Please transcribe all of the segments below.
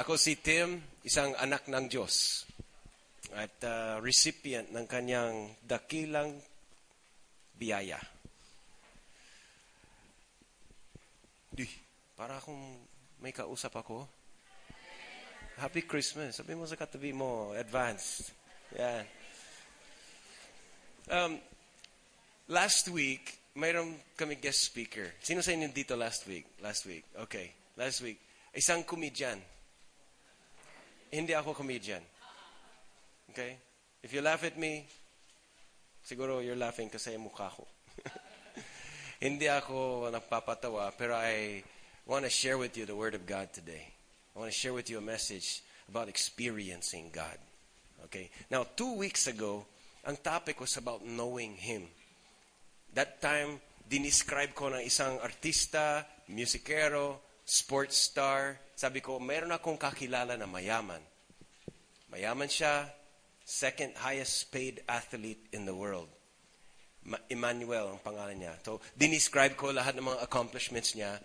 Ako si Tim, isang anak ng Diyos. At uh, recipient ng kanyang dakilang biyaya. Di, para akong may kausap ako. Happy Christmas. Sabi mo sa katabi mo, advanced. Yan. Um, last week, mayroon kami guest speaker. Sino sa inyo dito last week? Last week. Okay. Last week. Isang comedian. Hindi ako comedian. Okay? If you laugh at me, siguro you're laughing kasi mukha ko. Hindi ako nagpapatawa, pero I want to share with you the Word of God today. I want to share with you a message about experiencing God. Okay? Now, two weeks ago, ang topic was about knowing Him. That time, dinescribe ko ng isang artista, musikero, sports star. Sabi ko, meron akong kakilala na mayaman. Mayaman siya, second highest paid athlete in the world. Emmanuel ang pangalan niya. So, dinescribe ko lahat ng mga accomplishments niya.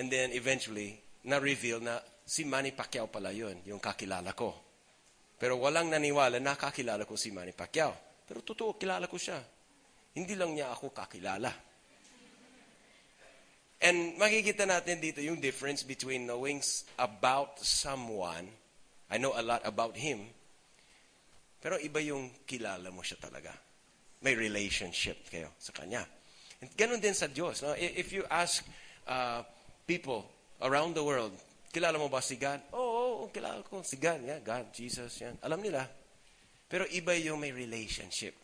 And then, eventually, na-reveal na si Manny Pacquiao pala yun, yung kakilala ko. Pero walang naniwala na kakilala ko si Manny Pacquiao. Pero totoo, kilala ko siya. Hindi lang niya ako kakilala. And makikita natin dito yung difference between knowing about someone, I know a lot about him, pero iba yung kilala mo siya talaga may relationship kayo sa Kanya. And ganun din sa Diyos. No? If you ask uh, people around the world, kilala mo ba si God? Oo, oh, oh, kilala ko si God. Yeah, God, Jesus, yan. Alam nila. Pero iba yung may relationship,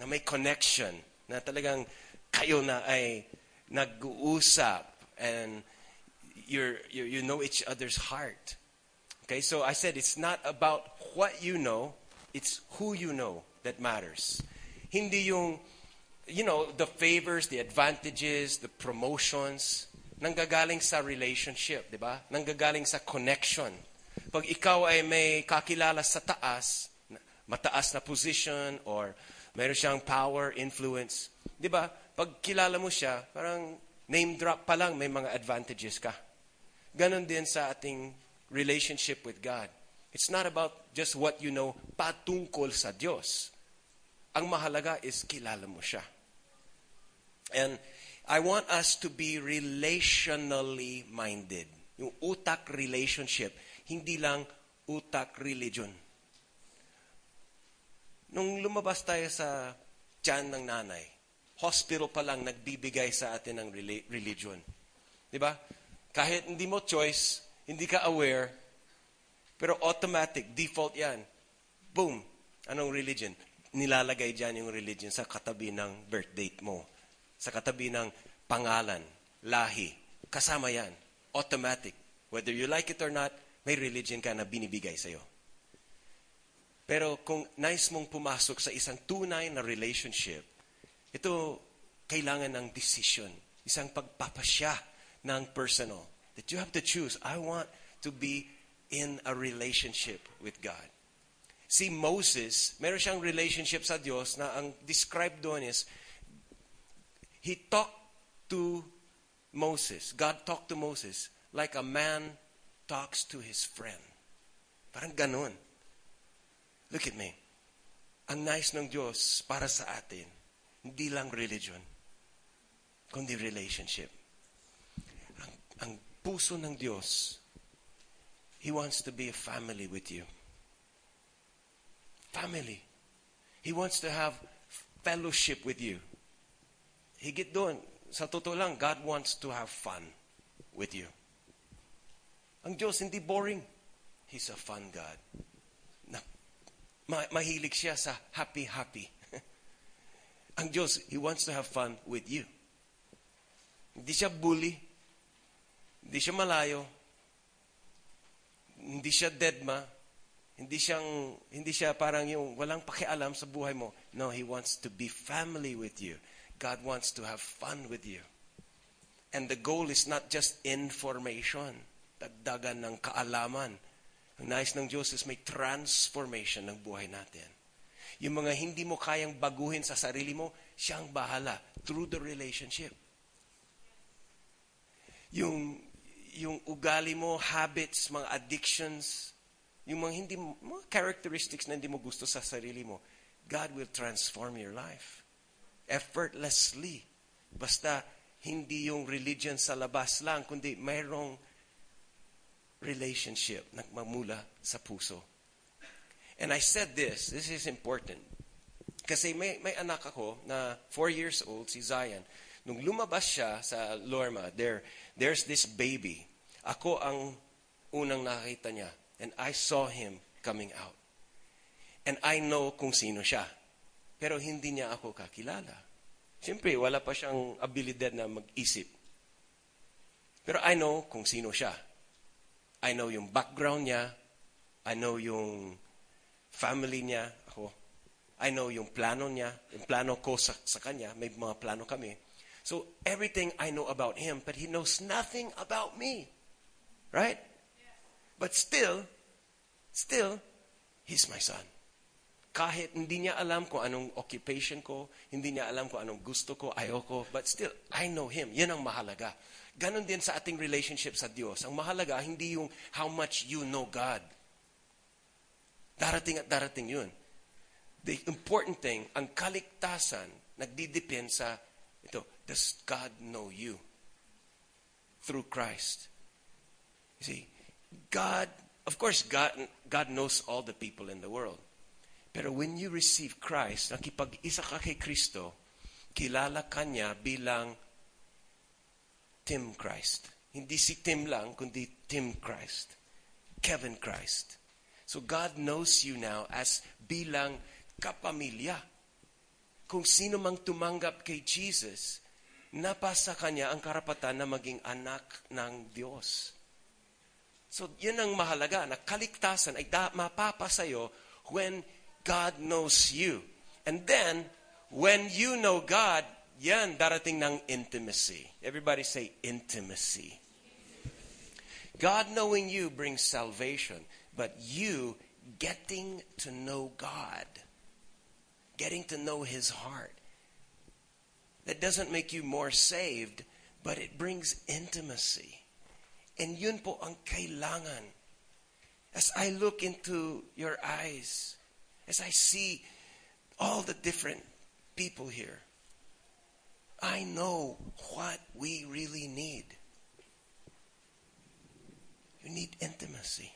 na may connection, na talagang kayo na ay nag-uusap and you're, you, you know each other's heart. Okay, so I said it's not about what you know, it's who you know that matters. Hindi yung, you know, the favors, the advantages, the promotions, nanggagaling sa relationship, di ba? Nanggagaling sa connection. Pag ikaw ay may kakilala sa taas, mataas na position, or mayroon siyang power, influence, di ba? Pag kilala mo siya, parang name drop pa lang, may mga advantages ka. Ganon din sa ating relationship with God. It's not about just what you know patungkol sa Diyos. Ang mahalaga is kilala mo siya. And I want us to be relationally minded. Yung utak relationship, hindi lang utak religion. Nung lumabas tayo sa tiyan ng nanay, hospital pa lang nagbibigay sa atin ng religion. Di ba? Kahit hindi mo choice, hindi ka aware, pero automatic, default yan. Boom. Anong religion? nilalagay dyan yung religion sa katabi ng birth date mo. Sa katabi ng pangalan, lahi. Kasama yan. Automatic. Whether you like it or not, may religion ka na binibigay sa'yo. Pero kung nice mong pumasok sa isang tunay na relationship, ito kailangan ng decision. Isang pagpapasya ng personal. That you have to choose, I want to be in a relationship with God si Moses, meron siyang relationship sa Diyos na ang described doon is, he talked to Moses, God talked to Moses like a man talks to his friend. Parang ganun. Look at me. Ang nice ng Diyos para sa atin, hindi lang religion, kundi relationship. Ang, ang puso ng Diyos, He wants to be a family with you. Family. He wants to have fellowship with you. Higit doon, sa totoo lang, God wants to have fun with you. Ang Diyos hindi boring. He's a fun God. Na, ma mahilig siya sa happy-happy. Ang Diyos, He wants to have fun with you. Hindi siya bully. Hindi siya malayo. Hindi siya deadma. Hindi siyang hindi siya parang yung walang pakialam sa buhay mo. No, he wants to be family with you. God wants to have fun with you. And the goal is not just information, dagdagan ng kaalaman. Ang nais ng Diyos is may transformation ng buhay natin. Yung mga hindi mo kayang baguhin sa sarili mo, siyang bahala through the relationship. Yung yung ugali mo, habits, mga addictions, yung mga hindi mga characteristics na hindi mo gusto sa sarili mo, God will transform your life. Effortlessly. Basta hindi yung religion sa labas lang, kundi mayroong relationship na magmula sa puso. And I said this, this is important. Kasi may, may anak ako na four years old, si Zion. Nung lumabas siya sa Lorma, there, there's this baby. Ako ang unang nakita niya. And I saw him coming out. And I know kung sino siya. Pero hindi niya ako kakilala. Siyempre, wala pa siyang abilidad na mag-isip. Pero I know kung sino siya. I know yung background niya. I know yung family niya. Ako. I know yung plano niya. Yung plano ko sa, sa kanya. May mga plano kami. So, everything I know about him, but he knows nothing about me. Right? But still, still, he's my son. Kahit hindi niya alam kung anong occupation ko, hindi niya alam kung anong gusto ko, ayoko, but still, I know him. Yan ang mahalaga. Ganon din sa ating relationship sa Diyos. Ang mahalaga, hindi yung how much you know God. Darating at darating yun. The important thing, ang kaligtasan, nagdidepend sa, ito, does God know you? Through Christ. You see, God, of course, God, God knows all the people in the world. Pero when you receive Christ, nakipag-isa ka kay Kristo, kilala ka niya bilang Tim Christ. Hindi si Tim lang, kundi Tim Christ. Kevin Christ. So God knows you now as bilang kapamilya. Kung sino mang tumanggap kay Jesus, napasa kanya ang karapatan na maging anak ng Diyos. So, yun ang mahalaga, na kaligtasan ay da, mapapasayo when God knows you. And then, when you know God, yan, darating ng intimacy. Everybody say intimacy. God knowing you brings salvation, but you getting to know God, getting to know His heart, that doesn't make you more saved, but it brings intimacy. And yun po ang kailangan. As I look into your eyes, as I see all the different people here, I know what we really need. You need intimacy.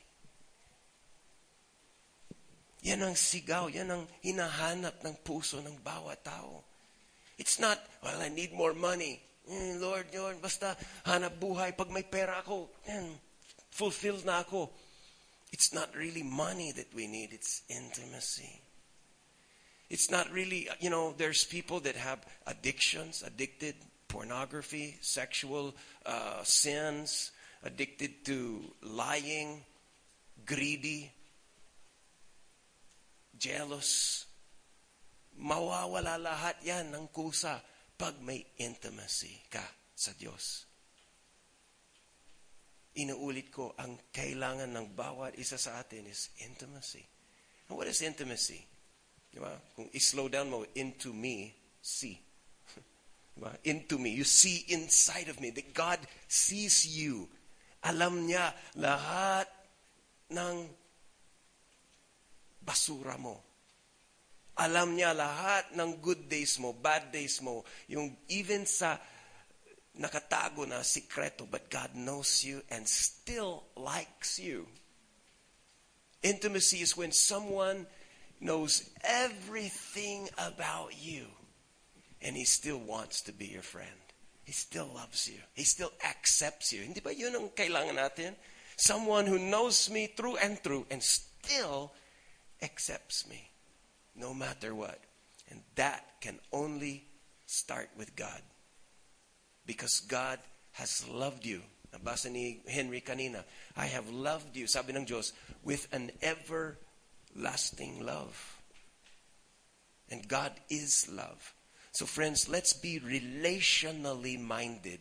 Yan ang sigaw, yan ang hinahanap ng puso ng bawat tao. It's not, well, I need more money. Mm, Lord, Lord, basta hanap buhay. Pag may pera ako, yan, fulfilled na ako. It's not really money that we need, it's intimacy. It's not really, you know, there's people that have addictions, addicted, pornography, sexual uh, sins, addicted to lying, greedy, jealous. Mawawala lahat yan ng kusa pag may intimacy ka sa Diyos. Inuulit ko, ang kailangan ng bawat isa sa atin is intimacy. And what is intimacy? Diba? Kung i-slow down mo, into me, see. Diba? Into me. You see inside of me that God sees you. Alam niya lahat ng basura mo. Alam niya lahat ng good days mo, bad days mo, yung even sa nakatago na sikreto, but God knows you and still likes you. Intimacy is when someone knows everything about you and he still wants to be your friend. He still loves you. He still accepts you. Hindi ba yun ang kailangan natin? Someone who knows me through and through and still accepts me no matter what. And that can only start with God. Because God has loved you. Nabasa ni Henry kanina, I have loved you, sabi ng Diyos, with an everlasting love. And God is love. So friends, let's be relationally minded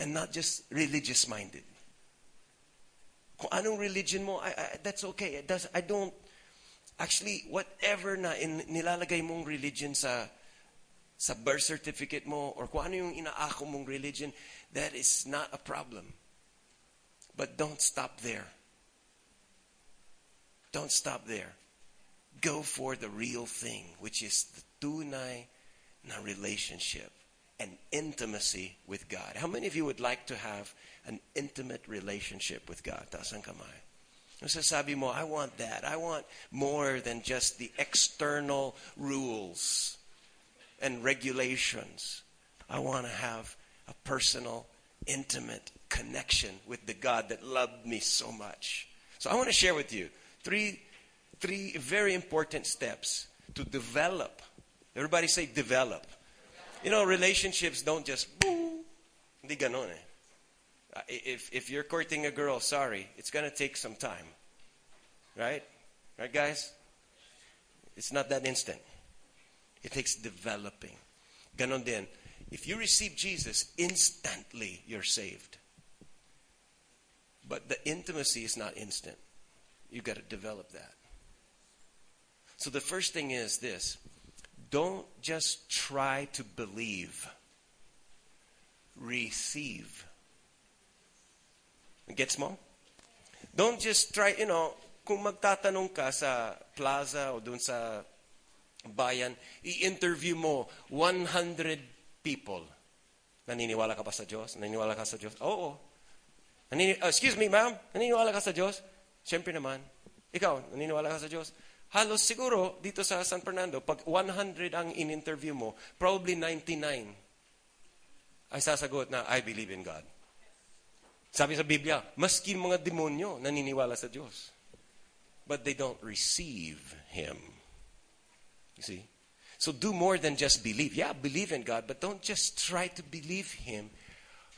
and not just religious minded. Anong religion mo, I, I, that's okay. It does, I don't, actually, whatever na in, nilalagay mong religion sa sa birth certificate mo or kung ano yung inaako mong religion, that is not a problem. But don't stop there. Don't stop there. Go for the real thing, which is the tunay na relationship and intimacy with God. How many of you would like to have an intimate relationship with God? Sabi mo, I want that. I want more than just the external rules and regulations. I want to have a personal, intimate connection with the God that loved me so much. So I want to share with you three, three very important steps to develop. Everybody say develop. You know, relationships don't just boom. Hindi eh. Uh, if, if you're courting a girl, sorry, it's going to take some time. Right? Right, guys? It's not that instant. It takes developing. Ganon din. If you receive Jesus, instantly you're saved. But the intimacy is not instant. You've got to develop that. So the first thing is this don't just try to believe, receive. Gets mo? Don't just try, you know, kung magtatanong ka sa plaza o dun sa bayan, i-interview mo 100 people. Naniniwala ka pa sa Diyos? Naniniwala ka sa Diyos? Oo. Uh, excuse me, ma'am. Naniniwala ka sa Diyos? Siyempre naman. Ikaw, naniniwala ka sa Diyos? Halos siguro dito sa San Fernando, pag 100 ang in-interview mo, probably 99 ay sasagot na, I believe in God. Sabi sa Biblia, maski mga demonyo naniniwala sa Diyos. But they don't receive Him. You see? So do more than just believe. Yeah, believe in God, but don't just try to believe Him.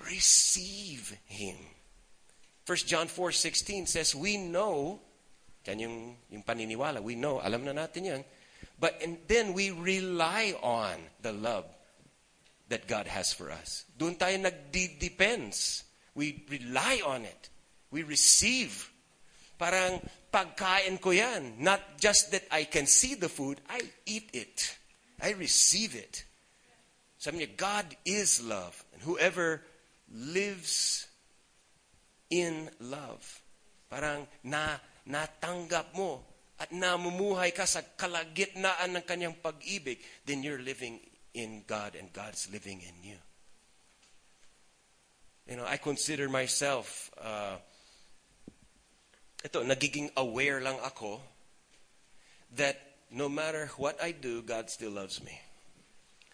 Receive Him. 1 John 4.16 says, we know, yan yung, yung paniniwala, we know, alam na natin yan, but and then we rely on the love that God has for us. Doon tayo nagdi-depends. We rely on it. We receive. Parang pagkain ko yan. Not just that I can see the food, I eat it. I receive it. Sabi niya, God is love. And whoever lives in love, parang na, natanggap mo at namumuhay ka sa kalagitnaan ng kanyang pag-ibig, then you're living in God and God's living in you. You know, I consider myself, uh, ito, nagiging aware lang ako that no matter what I do, God still loves me.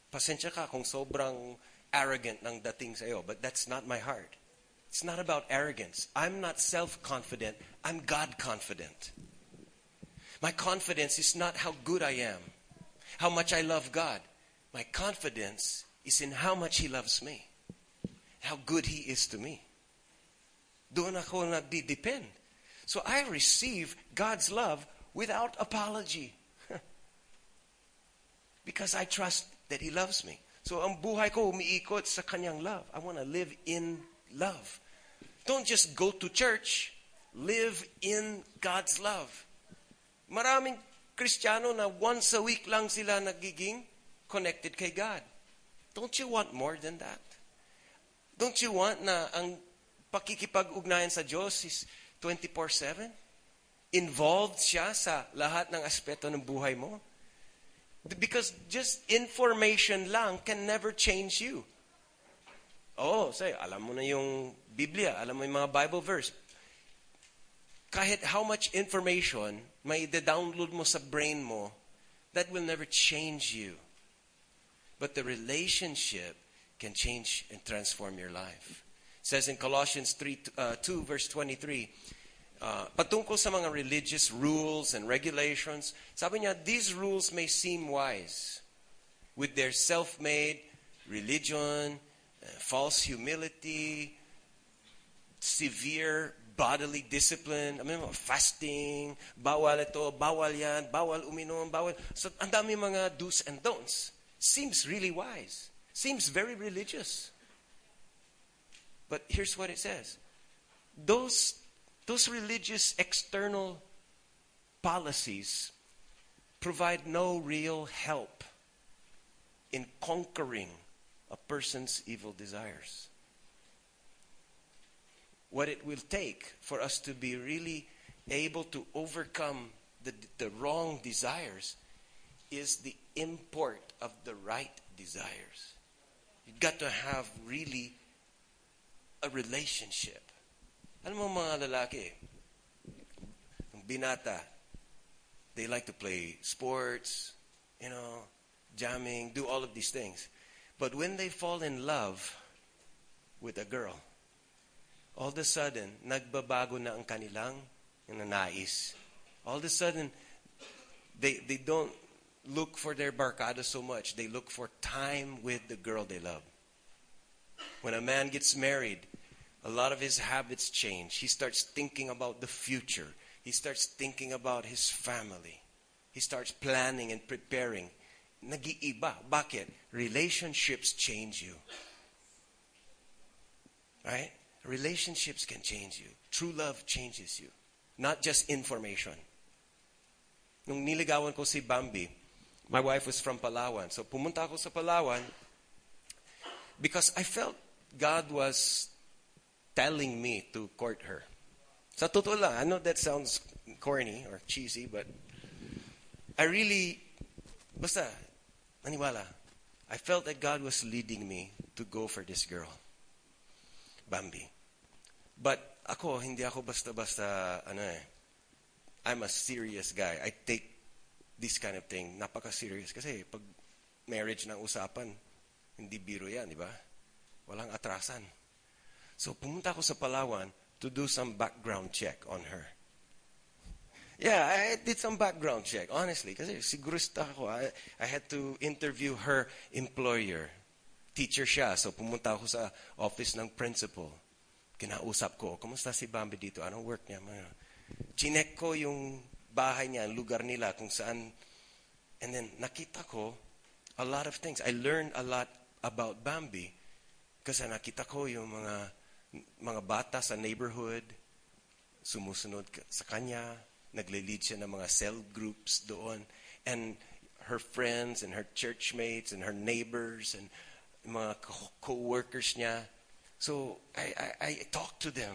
Pasensya ka kung sobrang arrogant ng dating sa'yo, but that's not my heart. It's not about arrogance. I'm not self-confident. I'm God-confident. My confidence is not how good I am, how much I love God. My confidence is in how much He loves me, how good He is to me. Doon ako nagdi-depend. So I receive God's love without apology. because I trust that He loves me. So ang buhay ko umiikot sa kanyang love. I want to live in love. Don't just go to church. Live in God's love. Maraming Kristiyano na once a week lang sila nagiging connected kay God. Don't you want more than that? Don't you want na ang pakikipag-ugnayan sa Diyos is 24-7? Involved siya sa lahat ng aspeto ng buhay mo? Because just information lang can never change you. Oh, say, alam mo na yung Biblia, alam mo yung mga Bible verse. Kahit how much information may de-download mo sa brain mo, that will never change you. But the relationship can change and transform your life. It says in Colossians 3, uh, 2 verse 23, uh, patungkol sa mga religious rules and regulations, sabi niya, these rules may seem wise with their self-made religion, uh, false humility, severe bodily discipline, I mean, fasting, bawal ito, bawal yan, bawal uminom, bawal. So, ang dami mga do's and don'ts. Seems really wise. Seems very religious. But here's what it says. Those, those religious external policies provide no real help in conquering a person's evil desires. What it will take for us to be really able to overcome the, the wrong desires is the import of the right desires. You've got to have really a relationship. Alam mo mga lalaki, binata, they like to play sports, you know, jamming, do all of these things. But when they fall in love with a girl, all of a sudden, nagbabago na ang kanilang nais. All of a sudden, they, they don't look for their barcada so much. They look for time with the girl they love. When a man gets married, a lot of his habits change. He starts thinking about the future. He starts thinking about his family. He starts planning and preparing. Nag-iiba. Bakit? Relationships change you. Right? Relationships can change you. True love changes you. Not just information. Nung niligawan ko si Bambi, my wife was from Palawan. So pumunta ako sa Palawan because I felt God was telling me to court her. Sa totoo lang, I know that sounds corny or cheesy, but I really, basta, naniwala. I felt that God was leading me to go for this girl, Bambi. But ako, hindi ako basta-basta, ano eh, I'm a serious guy. I take this kind of thing, napaka-serious. Kasi pag marriage ng usapan, hindi biro yan, di ba? Walang atrasan. So pumunta ako sa Palawan to do some background check on her. Yeah, I did some background check, honestly. Kasi sigurista ako. I, I had to interview her employer. Teacher siya. So pumunta ako sa office ng principal. Kinausap ko, kumusta si Bambi dito? Anong work niya? Chinek ko yung bahay niya, lugar nila, kung saan. And then nakita ko a lot of things. I learned a lot about Bambi kasi nakita ko yung mga mga bata sa neighborhood, sumusunod sa kanya, nagle-lead siya ng mga cell groups doon. And her friends and her church mates and her neighbors and mga co-workers niya. So I, I, I talked to them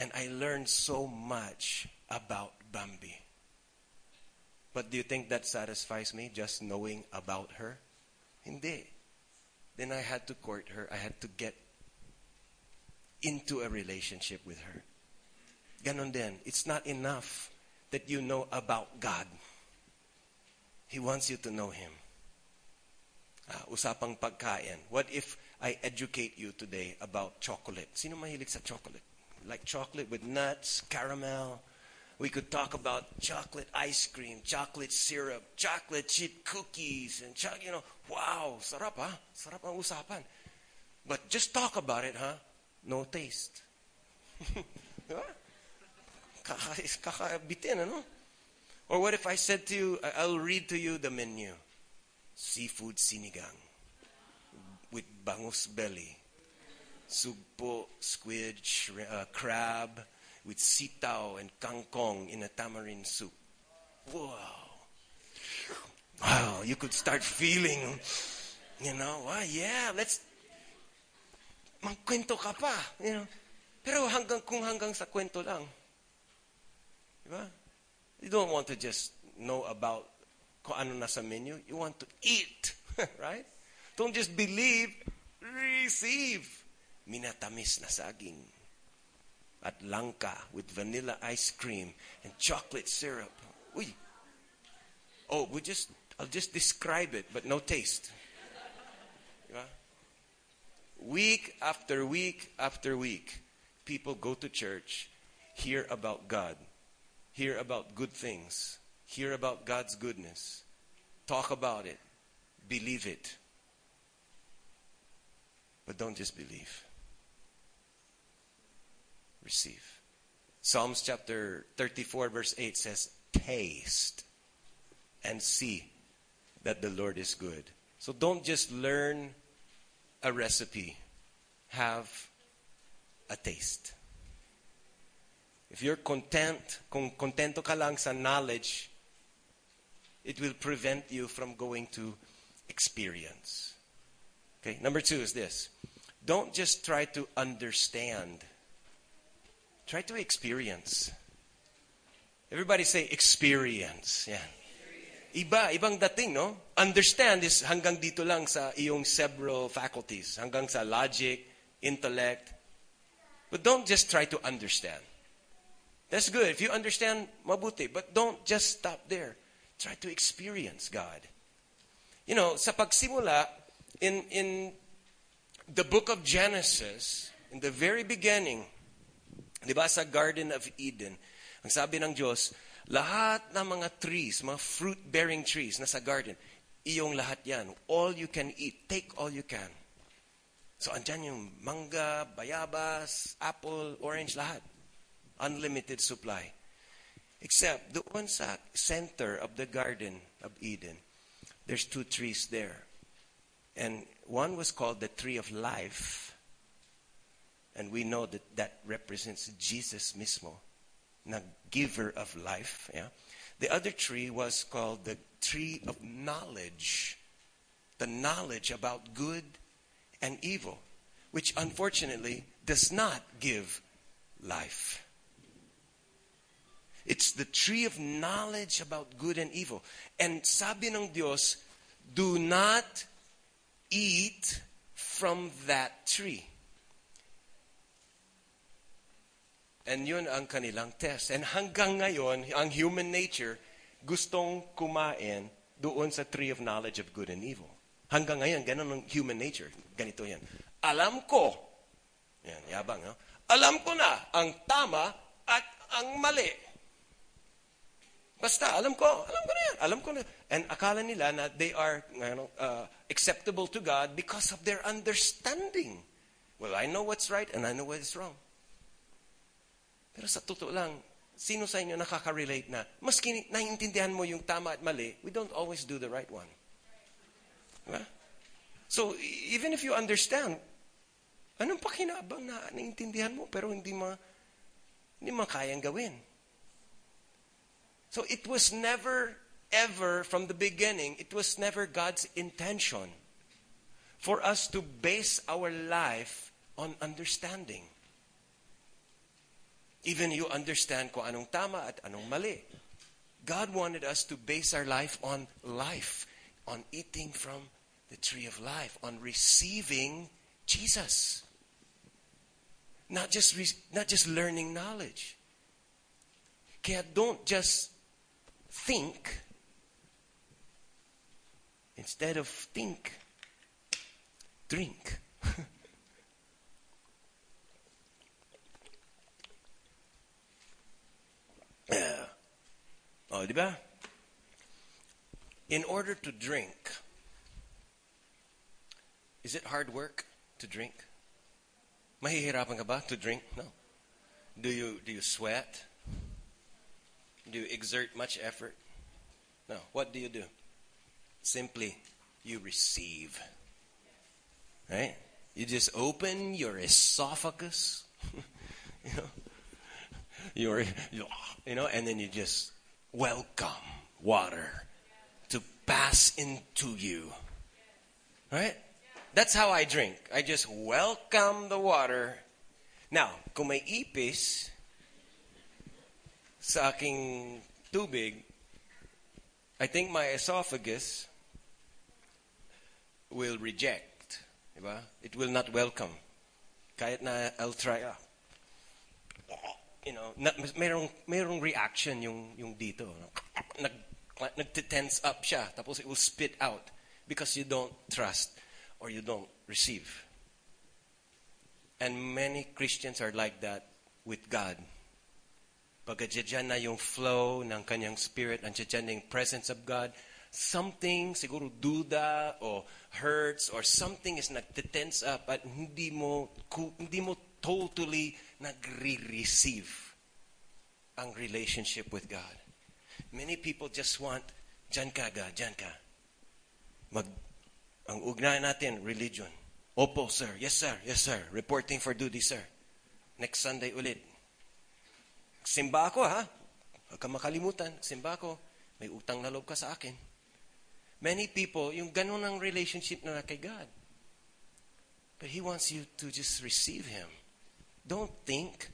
and I learned so much about Bambi. But do you think that satisfies me, just knowing about her? Hindi. Then I had to court her. I had to get into a relationship with her. Ganon din. It's not enough that you know about God. He wants you to know Him. Uh, usapang pagkain. What if I educate you today about chocolate? Sino mahilig sa chocolate? Like chocolate with nuts, caramel. We could talk about chocolate ice cream, chocolate syrup, chocolate chip cookies, and cho- you know, wow, sarap ha? Sarap ang usapan. But just talk about it, huh? no taste. Kakabitin, ano? Or what if I said to you, I'll read to you the menu. Seafood sinigang with bangus belly, sugpo, squid, uh, crab, with sitaw and kangkong in a tamarind soup. Wow. Wow, you could start feeling, you know, well, yeah, let's magkwento ka pa. You know? Pero hanggang kung hanggang sa kwento lang. Diba? You don't want to just know about kung ano nasa menu. You want to eat. right? Don't just believe, receive. Minatamis na saging. At langka with vanilla ice cream and chocolate syrup. Uy. Oh, we just, I'll just describe it, but no taste. Diba? Week after week after week, people go to church, hear about God, hear about good things, hear about God's goodness, talk about it, believe it. But don't just believe. Receive. Psalms chapter 34, verse 8 says, Taste and see that the Lord is good. So don't just learn a recipe, have a taste. If you're content, kung contento ka lang sa knowledge, it will prevent you from going to experience. Okay, number two is this. Don't just try to understand Try to experience. Everybody say experience. Yeah. Iba, ibang dating, no? Understand is hanggang dito lang sa iyong several faculties. Hanggang sa logic, intellect. But don't just try to understand. That's good. If you understand, mabuti. But don't just stop there. Try to experience God. You know, sa pagsimula, in, in the book of Genesis, in the very beginning, di ba sa Garden of Eden, ang sabi ng Diyos, lahat ng mga trees, mga fruit-bearing trees na sa garden, iyong lahat yan. All you can eat. Take all you can. So, andyan yung mangga, bayabas, apple, orange, lahat. Unlimited supply. Except, doon sa center of the Garden of Eden, there's two trees there. And one was called the tree of life. And we know that that represents Jesus mismo, na giver of life. Yeah? The other tree was called the tree of knowledge. The knowledge about good and evil, which unfortunately does not give life. It's the tree of knowledge about good and evil. And sabi ng Dios, do not eat from that tree. And yun ang kanilang test. And hanggang ngayon, ang human nature, gustong kumain doon sa tree of knowledge of good and evil. Hanggang ngayon, ganun ang human nature. Ganito yan. Alam ko, yan, yabang, no? Alam ko na ang tama at ang mali. Basta, alam ko, alam ko na yan, alam ko na. And akala nila na they are you know, uh, acceptable to God because of their understanding. Well, I know what's right and I know what is wrong. Pero sa totoo lang, sino sa inyo nakaka-relate na, maski naiintindihan mo yung tama at mali, we don't always do the right one. Diba? So, even if you understand, anong pakinabang na naiintindihan mo pero hindi ma hindi mo kayang gawin? So it was never ever from the beginning, it was never God's intention for us to base our life on understanding. Even you understand kung anong tama at anong mali. God wanted us to base our life on life, on eating from the tree of life, on receiving Jesus. Not just, not just learning knowledge. Kaya don't just think. Instead of think, drink. Uh, ba? In order to drink, is it hard work to drink? Mahihirapan ka ba to drink? No. Do you do you sweat? Do you exert much effort? No. What do you do? Simply you receive. Right? You just open your esophagus. you know, your you know, and then you just welcome water to pass into you. Right? That's how I drink. I just welcome the water. Now, kung may ipis sa aking tubig, I think my esophagus will reject. Diba? It will not welcome. Kahit na I'll try, ah, you know, na, mayroong, mayroong reaction yung, yung dito. Nag, nag-tense up siya. Tapos it will spit out because you don't trust or you don't receive. And many Christians are like that with God. Pagkadyan na yung flow ng kanyang spirit, andyan na yung presence of God, something, siguro duda or hurts or something is nagtitense up at hindi mo, hindi mo totally nagre-receive ang relationship with God. Many people just want, dyan ka ga, dyan ka. Mag, ang ugnayan natin, religion. Opo, sir. Yes, sir. Yes, sir. Reporting for duty, sir. Next Sunday ulit. Simba ako, ha? Huwag ka makalimutan. Simba ako. May utang na loob ka sa akin. Many people, yung ganun ang relationship na kay God. But He wants you to just receive Him. Don't think.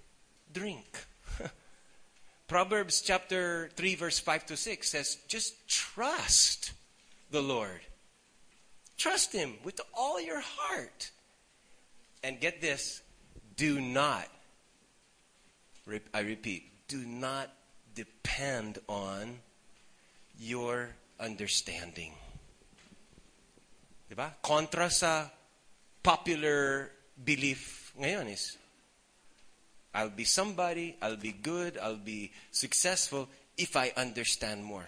drink. Proverbs chapter 3 verse 5 to 6 says, just trust the Lord. Trust Him with all your heart. And get this, do not, I repeat, do not depend on your understanding. Diba? Contra sa popular belief ngayon is, I'll be somebody, I'll be good, I'll be successful if I understand more.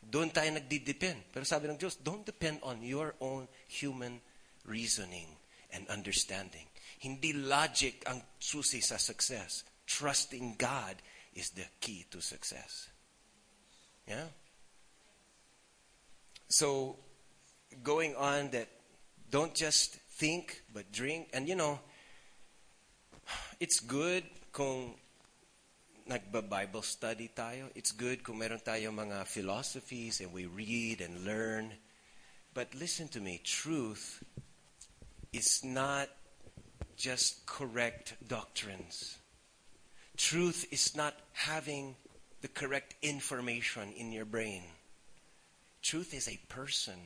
Doon tayo nagdidepend. Pero sabi ng Diyos, don't depend on your own human reasoning and understanding. Hindi logic ang susi sa success. Trusting God is the key to success. Yeah? So, going on that don't just think, but drink. And you know, it's good kung nagba-Bible study tayo. It's good kung meron tayo mga philosophies and we read and learn. But listen to me, truth is not just correct doctrines. Truth is not having the correct information in your brain. Truth is a person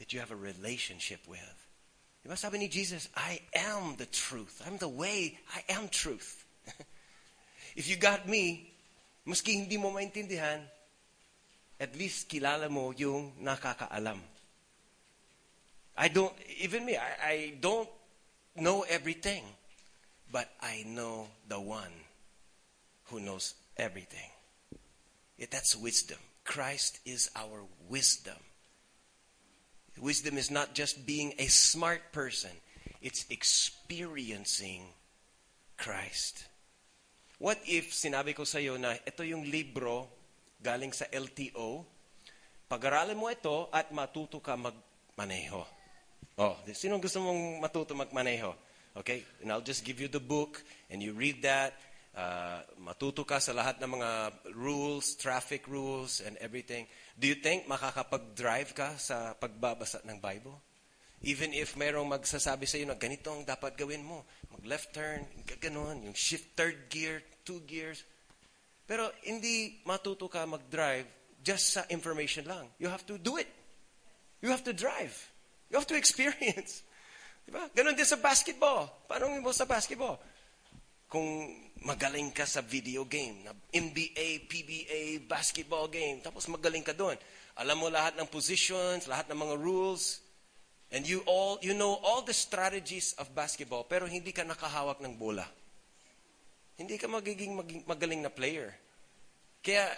that you have a relationship with. Diba sabi ni Jesus, I am the truth. I'm the way. I am truth. if you got me, maski hindi mo maintindihan, at least kilala mo yung nakakaalam. I don't, even me, I, I don't know everything, but I know the one who knows everything. that's wisdom. Christ is our wisdom. Wisdom is not just being a smart person, it's experiencing Christ. What if sinabi ko sa iyo na ito yung libro galing sa LTO, pag-aralan mo ito at matuto ka magmaneho. Oh, sino gusto mong matuto magmaneho? Okay, and I'll just give you the book and you read that. Uh, matuto ka sa lahat ng mga rules, traffic rules, and everything. Do you think makakapag-drive ka sa pagbabasa ng Bible? Even if merong magsasabi sa iyo na ganito ang dapat gawin mo, mag-left turn, gaganon, yung shift third gear, two gears. Pero hindi matuto ka mag-drive just sa information lang. You have to do it. You have to drive. You have to experience. Diba? Ganon din sa basketball. Paano mo sa basketball? Kung magaling ka sa video game, na NBA, PBA, basketball game, tapos magaling ka doon. Alam mo lahat ng positions, lahat ng mga rules, and you all you know all the strategies of basketball, pero hindi ka nakahawak ng bola. Hindi ka magiging magaling na player. Kaya,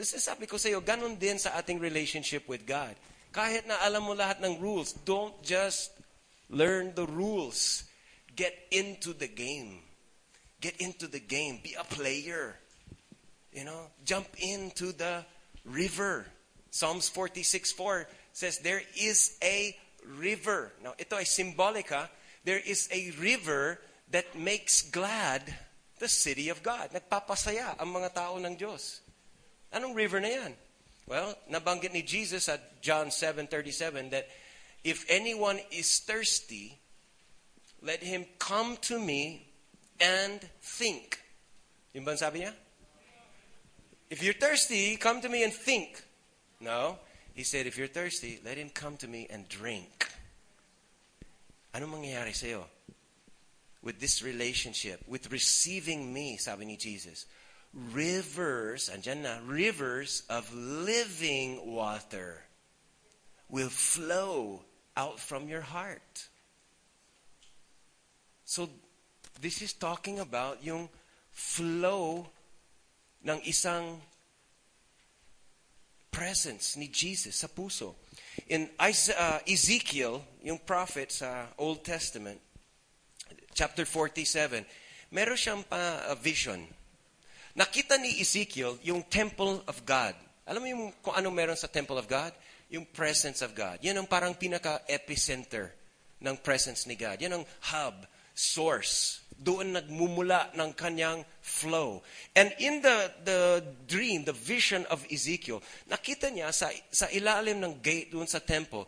sabi ko sa iyo, ganun din sa ating relationship with God. Kahit na alam mo lahat ng rules, don't just learn the rules. Get into the game. Get into the game. Be a player. You know, jump into the river. Psalms 46 4 says, There is a river. Now, ito ay symbolic ha. There is a river that makes glad the city of God. Nagpapasaya ang mga tao ng Diyos. Anong river na yan? Well, nabanggit ni Jesus at John 7:37 that if anyone is thirsty, let him come to me and think. Yung ba sabi niya? If you're thirsty, come to me and think. No. He said, if you're thirsty, let him come to me and drink. Ano mangyayari sa'yo? With this relationship, with receiving me, sabi ni Jesus, rivers, andyan na, rivers of living water will flow out from your heart. So this is talking about yung flow ng isang presence ni Jesus sa puso. In uh, Ezekiel, yung prophet sa Old Testament, chapter 47, meron siyang pa uh, vision. Nakita ni Ezekiel yung temple of God. Alam mo yung kung ano meron sa temple of God? Yung presence of God. Yan ang parang pinaka-epicenter ng presence ni God. Yan ang hub, source doon nagmumula ng kanyang flow. And in the, the dream, the vision of Ezekiel, nakita niya sa, sa ilalim ng gate doon sa temple,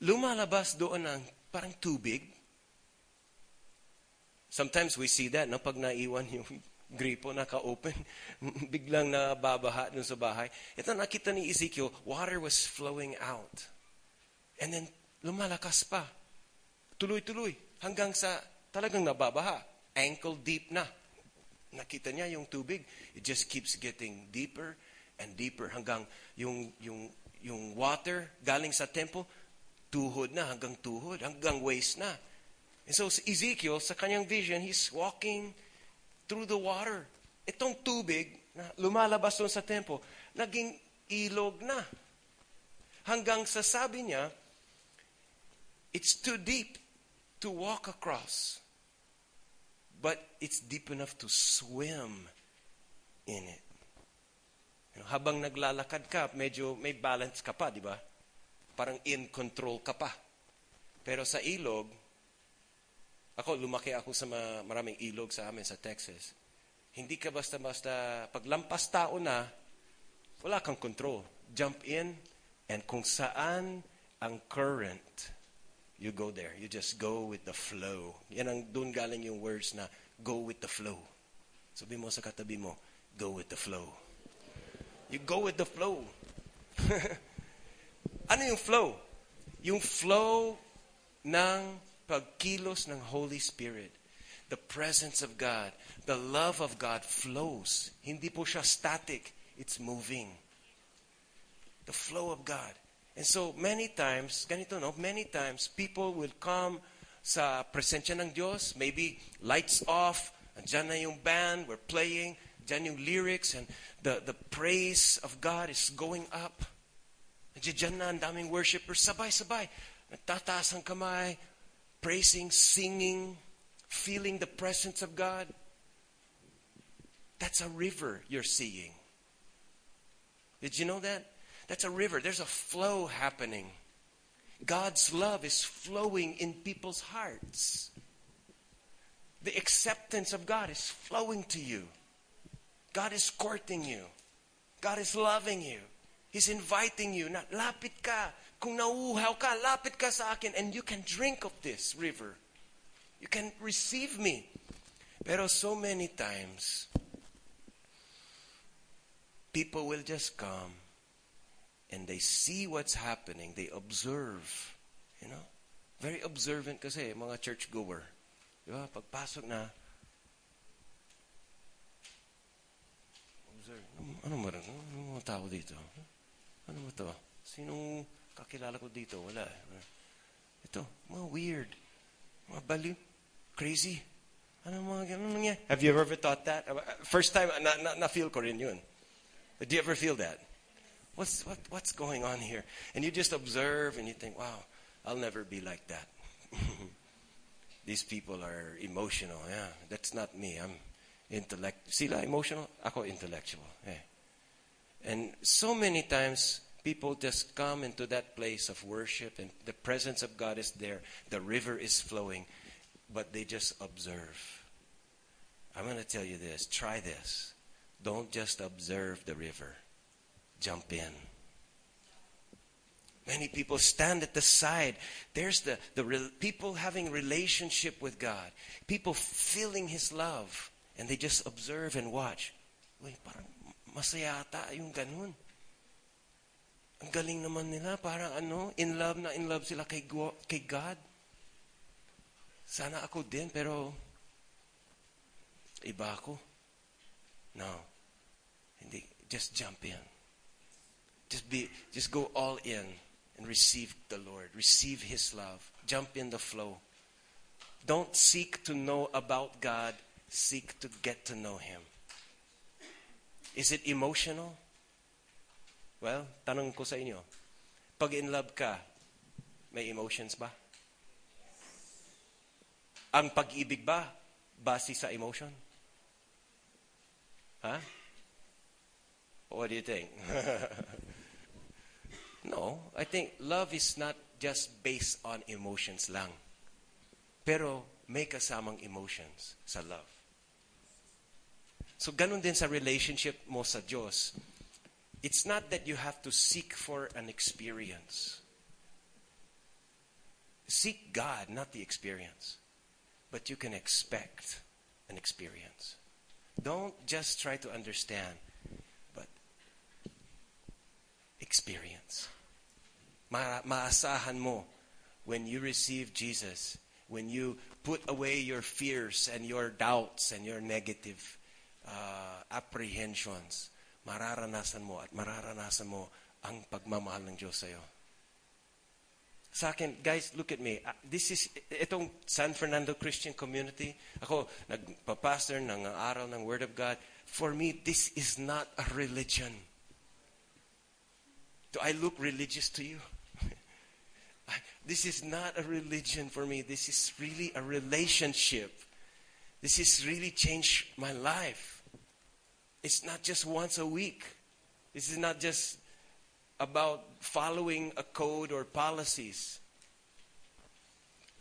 lumalabas doon ng parang tubig. Sometimes we see that, no? Pag naiwan yung gripo naka-open, biglang nababaha dun sa bahay. Ito nakita ni Ezekiel, water was flowing out. And then, lumalakas pa. Tuloy-tuloy. Hanggang sa talagang nababaha. Ankle deep na. Nakita niya yung tubig. It just keeps getting deeper and deeper. Hanggang yung, yung, yung water galing sa temple, tuhod na, hanggang tuhod, hanggang waist na. And so Ezekiel, sa kanyang vision, he's walking through the water. Itong tubig na lumalabas doon sa tempo, naging ilog na. Hanggang sa sabi niya, it's too deep to walk across. But it's deep enough to swim in it. Habang naglalakad ka, medyo may balance ka pa, di ba? Parang in control ka pa. Pero sa ilog, ako, lumaki ako sa maraming ilog sa amin sa Texas. Hindi ka basta-basta, paglampas tao na, wala kang control. Jump in, and kung saan ang current, you go there. You just go with the flow. Yan ang doon galing yung words na go with the flow. Sabi mo sa katabi mo, go with the flow. You go with the flow. ano yung flow? Yung flow ng pagkilos ng Holy Spirit, the presence of God, the love of God flows. Hindi po siya static. It's moving. The flow of God. And so many times, ganito no, many times people will come sa presensya ng Diyos, maybe lights off, andyan na yung band, we're playing, andyan yung lyrics, and the, the praise of God is going up. Andiyan na ang daming worshipers, sabay-sabay. Nagtataas ang kamay, praising, singing, feeling the presence of God. That's a river you're seeing. Did you know that? That's a river. There's a flow happening. God's love is flowing in people's hearts. The acceptance of God is flowing to you. God is courting you. God is loving you. He's inviting you. Na, lapit ka. Kung nauuhaw ka, lapit ka sa akin and you can drink of this river. You can receive me. Pero so many times, people will just come and they see what's happening. They observe. You know? Very observant kasi, mga church goer. Di ba? Pagpasok na, observe. Ano, ano, ano, ano mga tao dito? Ano ba to? Sinong kakilala ko dito? Wala. Ito, mga weird. Mga baliw. Crazy. Ano mga ganun nangyari? Have you ever thought that? Uh, first time, na, na, na feel ko rin yun. Do you ever feel that? What's, what, what's going on here? And you just observe and you think, wow, I'll never be like that. These people are emotional. Yeah, that's not me. I'm intellect. Sila emotional? Ako intellectual. Yeah. And so many times, people just come into that place of worship and the presence of God is there. The river is flowing, but they just observe. I'm going to tell you this try this. Don't just observe the river, jump in. Many people stand at the side. There's the, the re, people having relationship with God, people feeling His love, and they just observe and watch. Uy, parang masaya ata yung ganun. Ang galing naman nila, parang ano, in love na in love sila kay, kay God. Sana ako din, pero iba ako. No. Hindi. Just jump in. Just be, just go all in and receive the Lord. Receive His love. Jump in the flow. Don't seek to know about God. Seek to get to know Him. Is it emotional? Well, tanong ko sa inyo, pag in love ka, may emotions ba? Ang pag-ibig ba, base sa emotion? Huh? What do you think? no, I think love is not just based on emotions lang. Pero may kasamang emotions sa love. So ganun din sa relationship mo sa Diyos it's not that you have to seek for an experience. Seek God, not the experience. but you can expect an experience. Don't just try to understand, but experience. Ma maasahan mo when you receive Jesus, when you put away your fears and your doubts and your negative uh, apprehensions, mararanasan mo at mararanasan mo ang pagmamahal ng Diyos sa'yo. Sa akin, guys, look at me. Uh, this is, itong San Fernando Christian Community, ako, nagpa-pastor ng aral ng Word of God. For me, this is not a religion. Do I look religious to you? this is not a religion for me. This is really a relationship. This has really changed my life. It's not just once a week. This is not just about following a code or policies.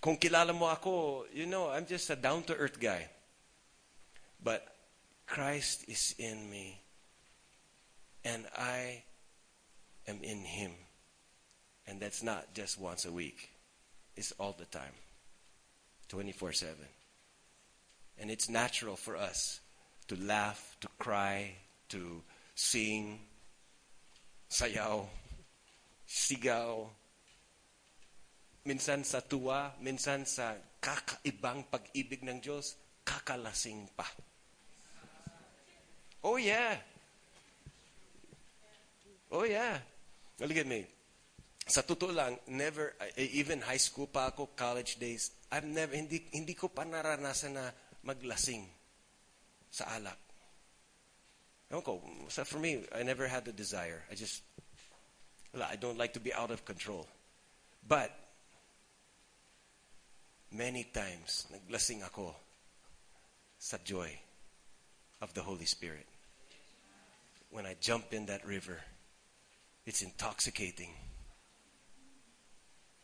Kung kilala mo ako, you know, I'm just a down-to-earth guy. But Christ is in me. And I am in Him. And that's not just once a week. It's all the time. 24-7. And it's natural for us to laugh, to cry, to sing, sayaw, sigaw, minsan sa tuwa, minsan sa kakaibang pag-ibig ng Diyos, kakalasing pa. Oh yeah. Oh yeah. Look at me. Sa totoo lang, never, even high school pa ako, college days, I've never, hindi, hindi ko pa naranasan na maglasing sa alak. Ewan ko, so for me, I never had the desire. I just, I don't like to be out of control. But, many times, naglasing ako sa joy of the Holy Spirit. When I jump in that river, it's intoxicating.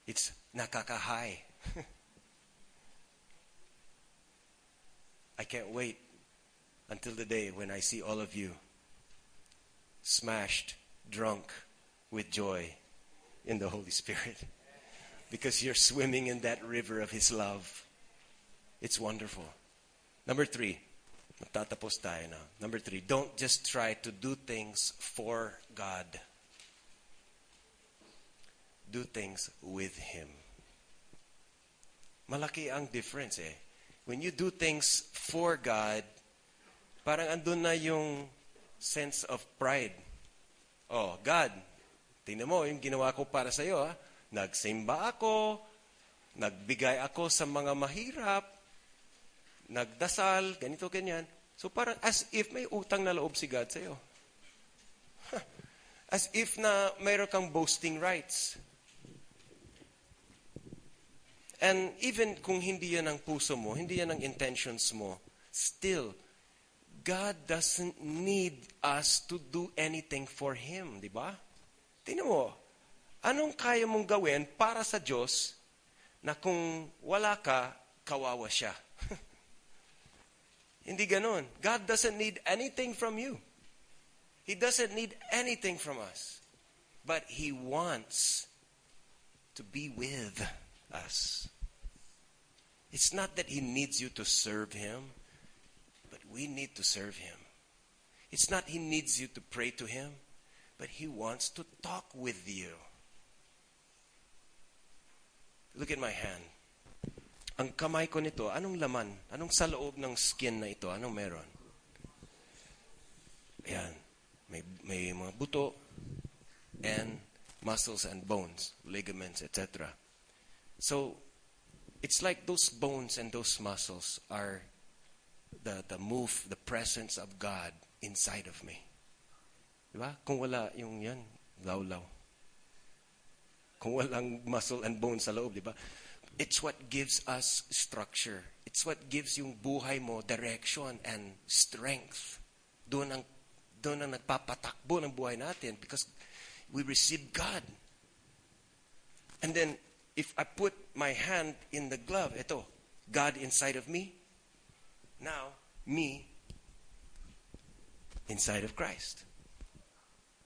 It's nakakahay. I can't wait until the day when I see all of you smashed, drunk with joy in the Holy Spirit. Because you're swimming in that river of His love. It's wonderful. Number three, magtatapos tayo na. Number three, don't just try to do things for God. Do things with Him. Malaki ang difference eh. When you do things for God, parang andun na yung sense of pride. Oh, God, tingnan mo, yung ginawa ko para sa iyo, ha? Nagsimba ako, nagbigay ako sa mga mahirap, nagdasal, ganito, ganyan. So parang as if may utang na loob si God sa iyo. As if na mayroon kang boasting rights. And even kung hindi yan ang puso mo, hindi yan ang intentions mo, still, God doesn't need us to do anything for Him, di ba? Tingnan mo, anong kaya mong gawin para sa Diyos na kung wala ka, kawawa siya? hindi ganon. God doesn't need anything from you. He doesn't need anything from us. But He wants to be with us. It's not that He needs you to serve Him, we need to serve Him. It's not He needs you to pray to Him, but He wants to talk with you. Look at my hand. Ang kamay ko nito, anong laman? Anong sa loob ng skin na ito? Anong meron? Ayan. May, may mga buto and muscles and bones, ligaments, etc. So, it's like those bones and those muscles are the, the move, the presence of God inside of me. Diba? Kung wala yung yan, law-law. Kung walang muscle and bones sa loob, diba? It's what gives us structure. It's what gives yung buhay mo direction and strength. Doon ang, doon ang nagpapatakbo ng buhay natin because we receive God. And then, if I put my hand in the glove, ito, God inside of me, now, me inside of Christ.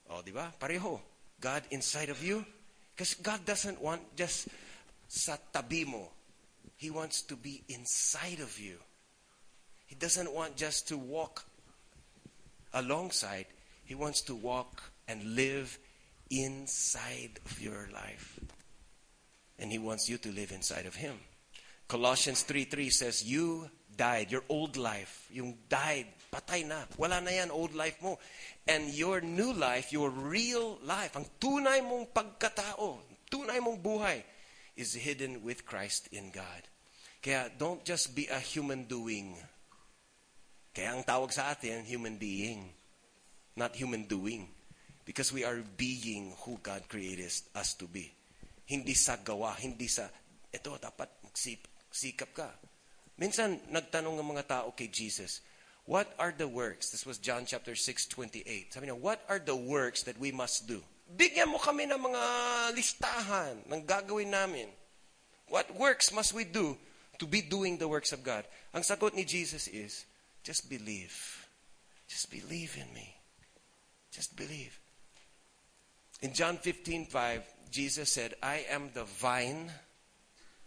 Oh, di ba? Pareho. God inside of you. Because God doesn't want just sa tabi mo. He wants to be inside of you. He doesn't want just to walk alongside. He wants to walk and live inside of your life. And He wants you to live inside of Him. Colossians 3 3 says, You died, your old life, yung died, patay na. Wala na yan, old life mo. And your new life, your real life, ang tunay mong pagkatao, tunay mong buhay, is hidden with Christ in God. Kaya don't just be a human doing. Kaya ang tawag sa atin, human being, not human doing. Because we are being who God created us to be. Hindi sa gawa, hindi sa, ito, dapat magsip, sikap ka. Minsan, nagtanong ng mga tao kay Jesus, what are the works? This was John chapter 6, 28. Sabi niya, what are the works that we must do? Bigyan mo kami ng mga listahan ng gagawin namin. What works must we do to be doing the works of God? Ang sagot ni Jesus is, just believe. Just believe in me. Just believe. In John 15:5, Jesus said, I am the vine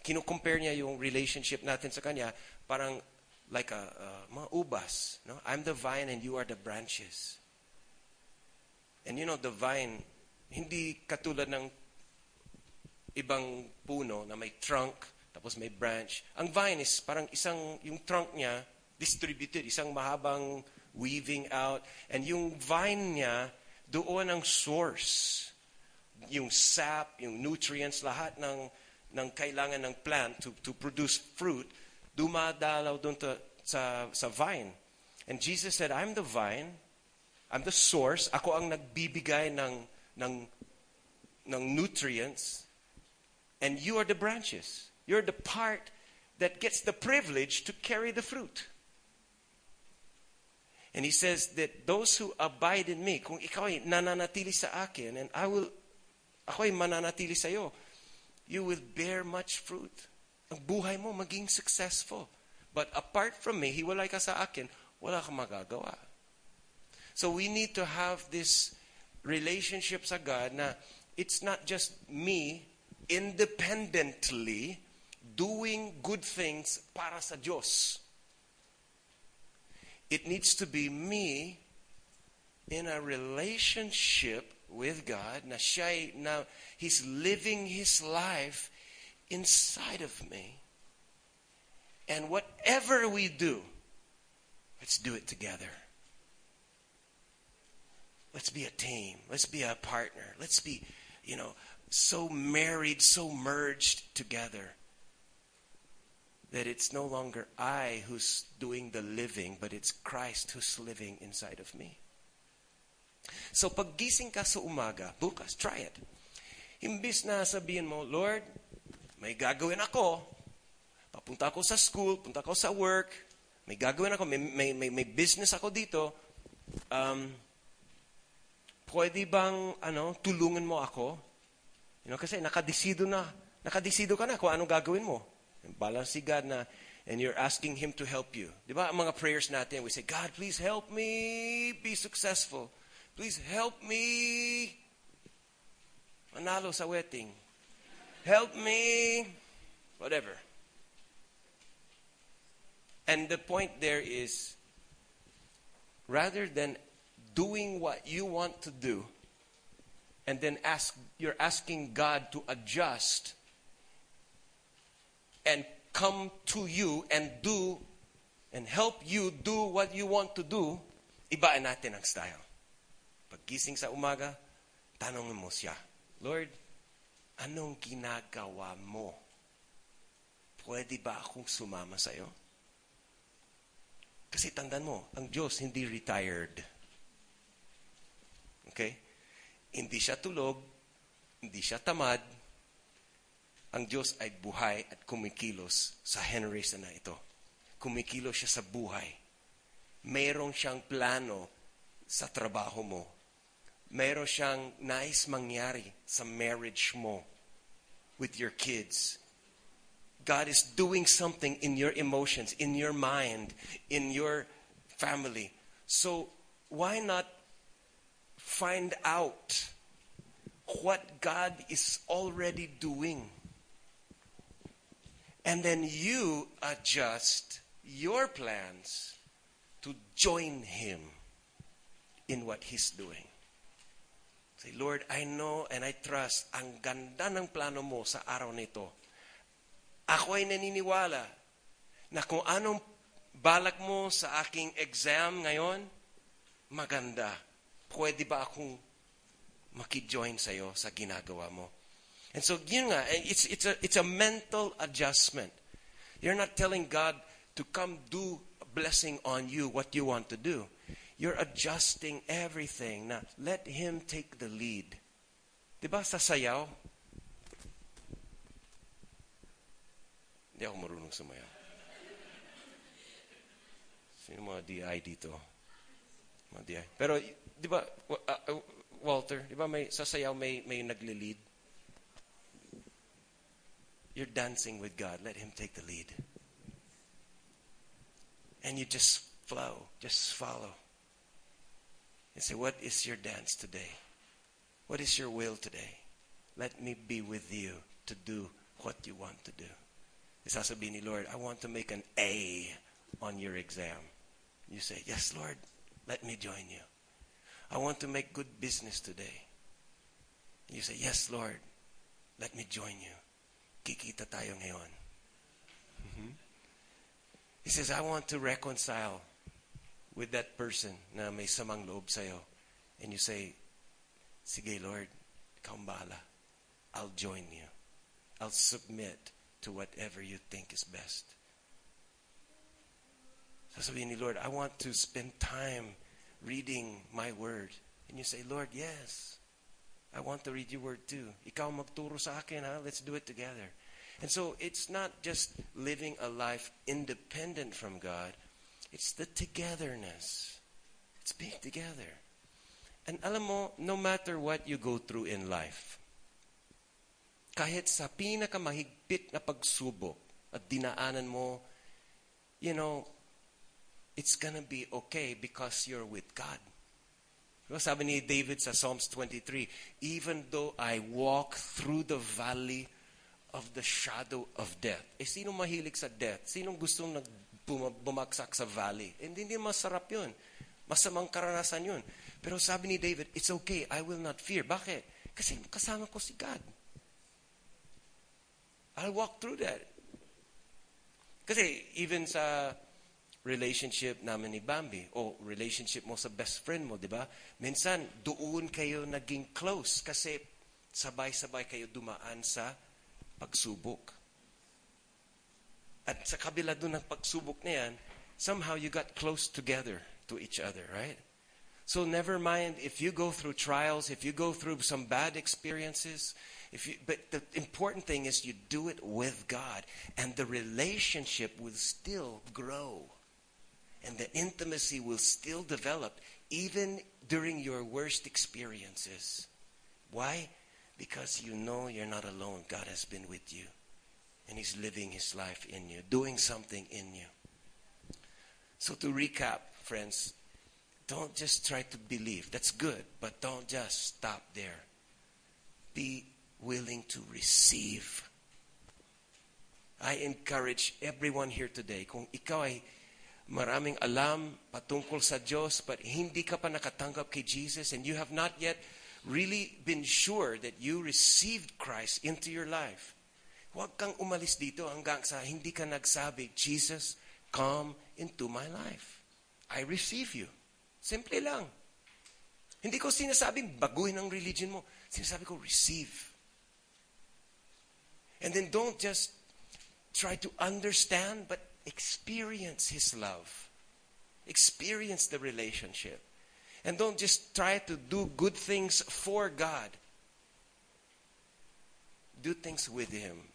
kino-compare niya yung relationship natin sa kanya parang like a, uh, mga ubas. No? I'm the vine and you are the branches. And you know, the vine, hindi katulad ng ibang puno na may trunk, tapos may branch. Ang vine is parang isang, yung trunk niya, distributed, isang mahabang weaving out. And yung vine niya, doon ang source. Yung sap, yung nutrients, lahat ng ng kailangan ng plant to, to produce fruit, dumadalaw doon to, sa, sa vine. And Jesus said, I'm the vine, I'm the source, ako ang nagbibigay ng, ng, ng nutrients, and you are the branches. You're the part that gets the privilege to carry the fruit. And he says that those who abide in me, kung ikaw ay nananatili sa akin, and I will, ako ay mananatili sa iyo, you will bear much fruit. Ang buhay mo maging successful. But apart from me, hiwalay ka sa akin, wala kang magagawa. So we need to have this relationship sa God na it's not just me independently doing good things para sa Diyos. It needs to be me in a relationship with God siya he's living his life inside of me. And whatever we do, let's do it together. Let's be a team. Let's be a partner. Let's be, you know, so married, so merged together that it's no longer I who's doing the living, but it's Christ who's living inside of me. So paggising ka sa umaga, bukas, try it. Imbis na sabihin mo, Lord, may gagawin ako. Papunta ako sa school, punta ako sa work, may gagawin ako, may, may, may, may business ako dito. Um, pwede bang ano, tulungan mo ako? You know, kasi nakadesido na. Nakadesido ka na kung anong gagawin mo. Balang si God na, and you're asking Him to help you. Di ba, ang mga prayers natin, we say, God, please help me be successful. Please help me. Manalo sa wedding. Help me. Whatever. And the point there is rather than doing what you want to do and then ask you're asking God to adjust and come to you and do and help you do what you want to do, ibaan natin ang style. Paggising sa umaga, tanongin mo siya, Lord, anong ginagawa mo? Pwede ba akong sumama sa iyo? Kasi tandaan mo, ang Diyos hindi retired. Okay? Hindi siya tulog, hindi siya tamad. Ang Diyos ay buhay at kumikilos sa generation na ito. Kumikilos siya sa buhay. Mayroon siyang plano sa trabaho mo meron siyang nais mangyari sa marriage mo with your kids. God is doing something in your emotions, in your mind, in your family. So why not find out what God is already doing? And then you adjust your plans to join Him in what He's doing. Say, Lord, I know and I trust ang ganda ng plano mo sa araw nito. Ako ay naniniwala na kung anong balak mo sa aking exam ngayon, maganda. Pwede ba akong makijoin sa'yo sa ginagawa mo? And so, yun nga, eh, it's, it's, a, it's a mental adjustment. You're not telling God to come do a blessing on you what you want to do. You're adjusting everything. Now, let Him take the lead. Diba sa sayaw? Hindi ako marunong sumayaw. Sino mga DI dito? Mga DI. Pero, di ba, uh, uh, Walter, di ba may sasayaw may, may nagli-lead? You're dancing with God. Let Him take the lead. And you just flow, just follow. And say, What is your dance today? What is your will today? Let me be with you to do what you want to do. Isasabihin ni Lord, I want to make an A on your exam. You say, Yes, Lord, let me join you. I want to make good business today. You say, Yes, Lord, let me join you. Kikita tayo ngayon. Mm-hmm. He says, I want to reconcile with that person na may samang loob sa'yo. And you say, Sige, Lord, ikaw bahala. I'll join you. I'll submit to whatever you think is best. Sasabihin ni Lord, I want to spend time reading my word. And you say, Lord, yes. I want to read your word too. Ikaw magturo sa akin, ha? Let's do it together. And so it's not just living a life independent from God, it's the togetherness. It's being together. And alam mo, no matter what you go through in life, kahit sa pinakamahigpit na pagsubok at dinaanan mo, you know, it's gonna be okay because you're with God. Diba sabi ni David sa Psalms 23, even though I walk through the valley of the shadow of death. Eh, sino mahilig sa death? Sinong gustong nag bumagsak sa valley? Eh, hindi masarap yun. Masamang karanasan yun. Pero sabi ni David, it's okay, I will not fear. Bakit? Kasi kasama ko si God. I'll walk through that. Kasi even sa relationship namin ni Bambi o relationship mo sa best friend mo, di ba? Minsan, doon kayo naging close kasi sabay-sabay kayo dumaan sa pagsubok. At sa kabila doon ng pagsubok na yan, somehow you got close together to each other, right? So never mind if you go through trials, if you go through some bad experiences, if you, but the important thing is you do it with God and the relationship will still grow and the intimacy will still develop even during your worst experiences. Why? Because you know you're not alone. God has been with you. And He's living His life in you, doing something in you. So, to recap, friends, don't just try to believe. That's good, but don't just stop there. Be willing to receive. I encourage everyone here today, kung ikaw ay maraming alam patungkol sa Diyos, but hindi ka pa nakatanggap kay Jesus and you have not yet really been sure that you received Christ into your life, huwag kang umalis dito hanggang sa hindi ka nagsabi, Jesus, come into my life. I receive you. Simple lang. Hindi ko sinasabing baguhin ang religion mo. Sinasabi ko, receive. And then don't just try to understand, but experience His love. Experience the relationship. And don't just try to do good things for God. Do things with Him.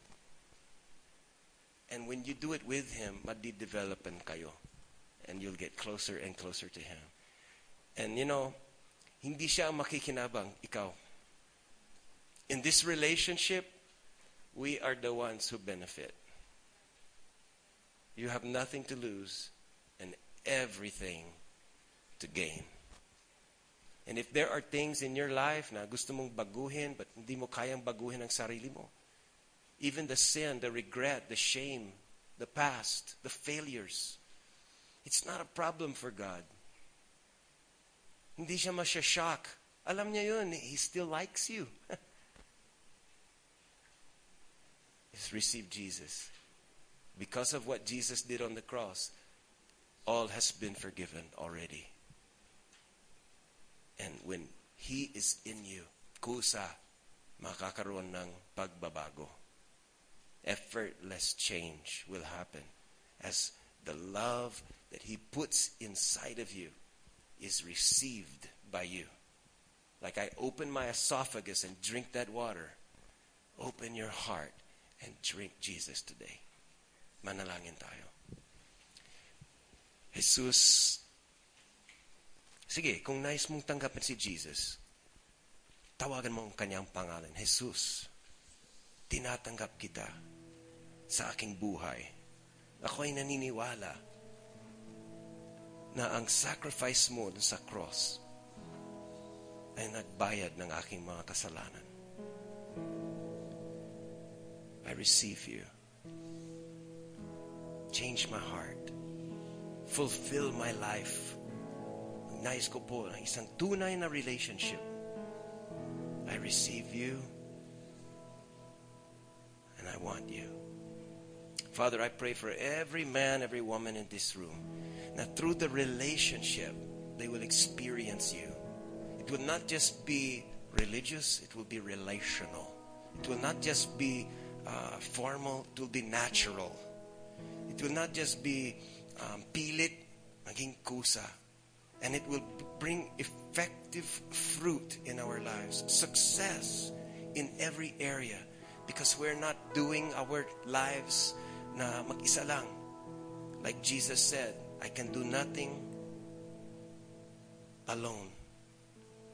And when you do it with Him, madi-developan kayo. And you'll get closer and closer to Him. And you know, hindi siya makikinabang, ikaw. In this relationship, we are the ones who benefit. You have nothing to lose and everything to gain. And if there are things in your life na gusto mong baguhin but hindi mo kayang baguhin ang sarili mo, even the sin, the regret, the shame, the past, the failures. It's not a problem for God. Hindi siya masya-shock. Alam niya yun, He still likes you. He's received Jesus. Because of what Jesus did on the cross, all has been forgiven already. And when He is in you, kusa, makakaroon ng pagbabago. Effortless change will happen as the love that He puts inside of you is received by you. Like I open my esophagus and drink that water, open your heart and drink Jesus today. Manalangin tayo. Jesus, sige, kung nais mong tanggapin si Jesus, tawagan mo ang kanyang pangalan, Jesus. Tinatanggap kita sa aking buhay. Ako ay naniniwala na ang sacrifice mo sa cross ay nagbayad ng aking mga kasalanan. I receive you. Change my heart. Fulfill my life. Nais ko po ang isang tunay na relationship. I receive you and I want you. Father, I pray for every man, every woman in this room that through the relationship, they will experience you. It will not just be religious, it will be relational. It will not just be uh, formal, it will be natural. It will not just be um, pilit, maging kusa. And it will bring effective fruit in our lives, success in every area. Because we're not doing our lives na mag-isa lang. Like Jesus said, I can do nothing alone.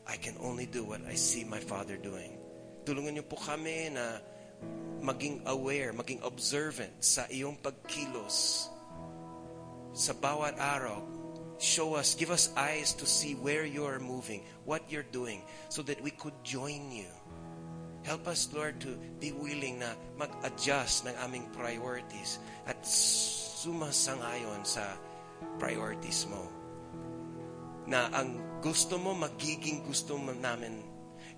I can only do what I see my Father doing. Tulungan niyo po kami na maging aware, maging observant sa iyong pagkilos sa bawat araw. Show us, give us eyes to see where you are moving, what you're doing, so that we could join you. Help us, Lord, to be willing na mag-adjust ng aming priorities at sumasangayon sa priorities mo. Na ang gusto mo, magiging gusto mo namin.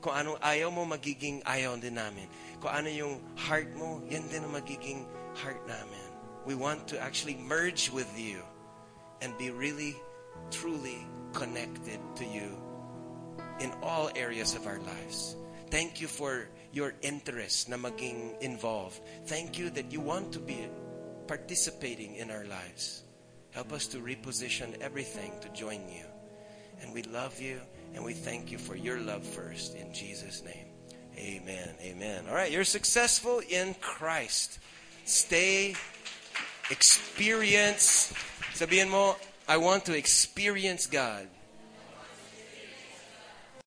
Kung anong ayaw mo, magiging ayaw din namin. Kung ano yung heart mo, yan din ang magiging heart namin. We want to actually merge with you and be really, truly connected to you in all areas of our lives. Thank you for your interest na maging involved. Thank you that you want to be participating in our lives. Help us to reposition everything to join you. And we love you and we thank you for your love first. In Jesus' name. Amen. Amen. All right, you're successful in Christ. Stay, experience. Sabihin mo, I want to experience God.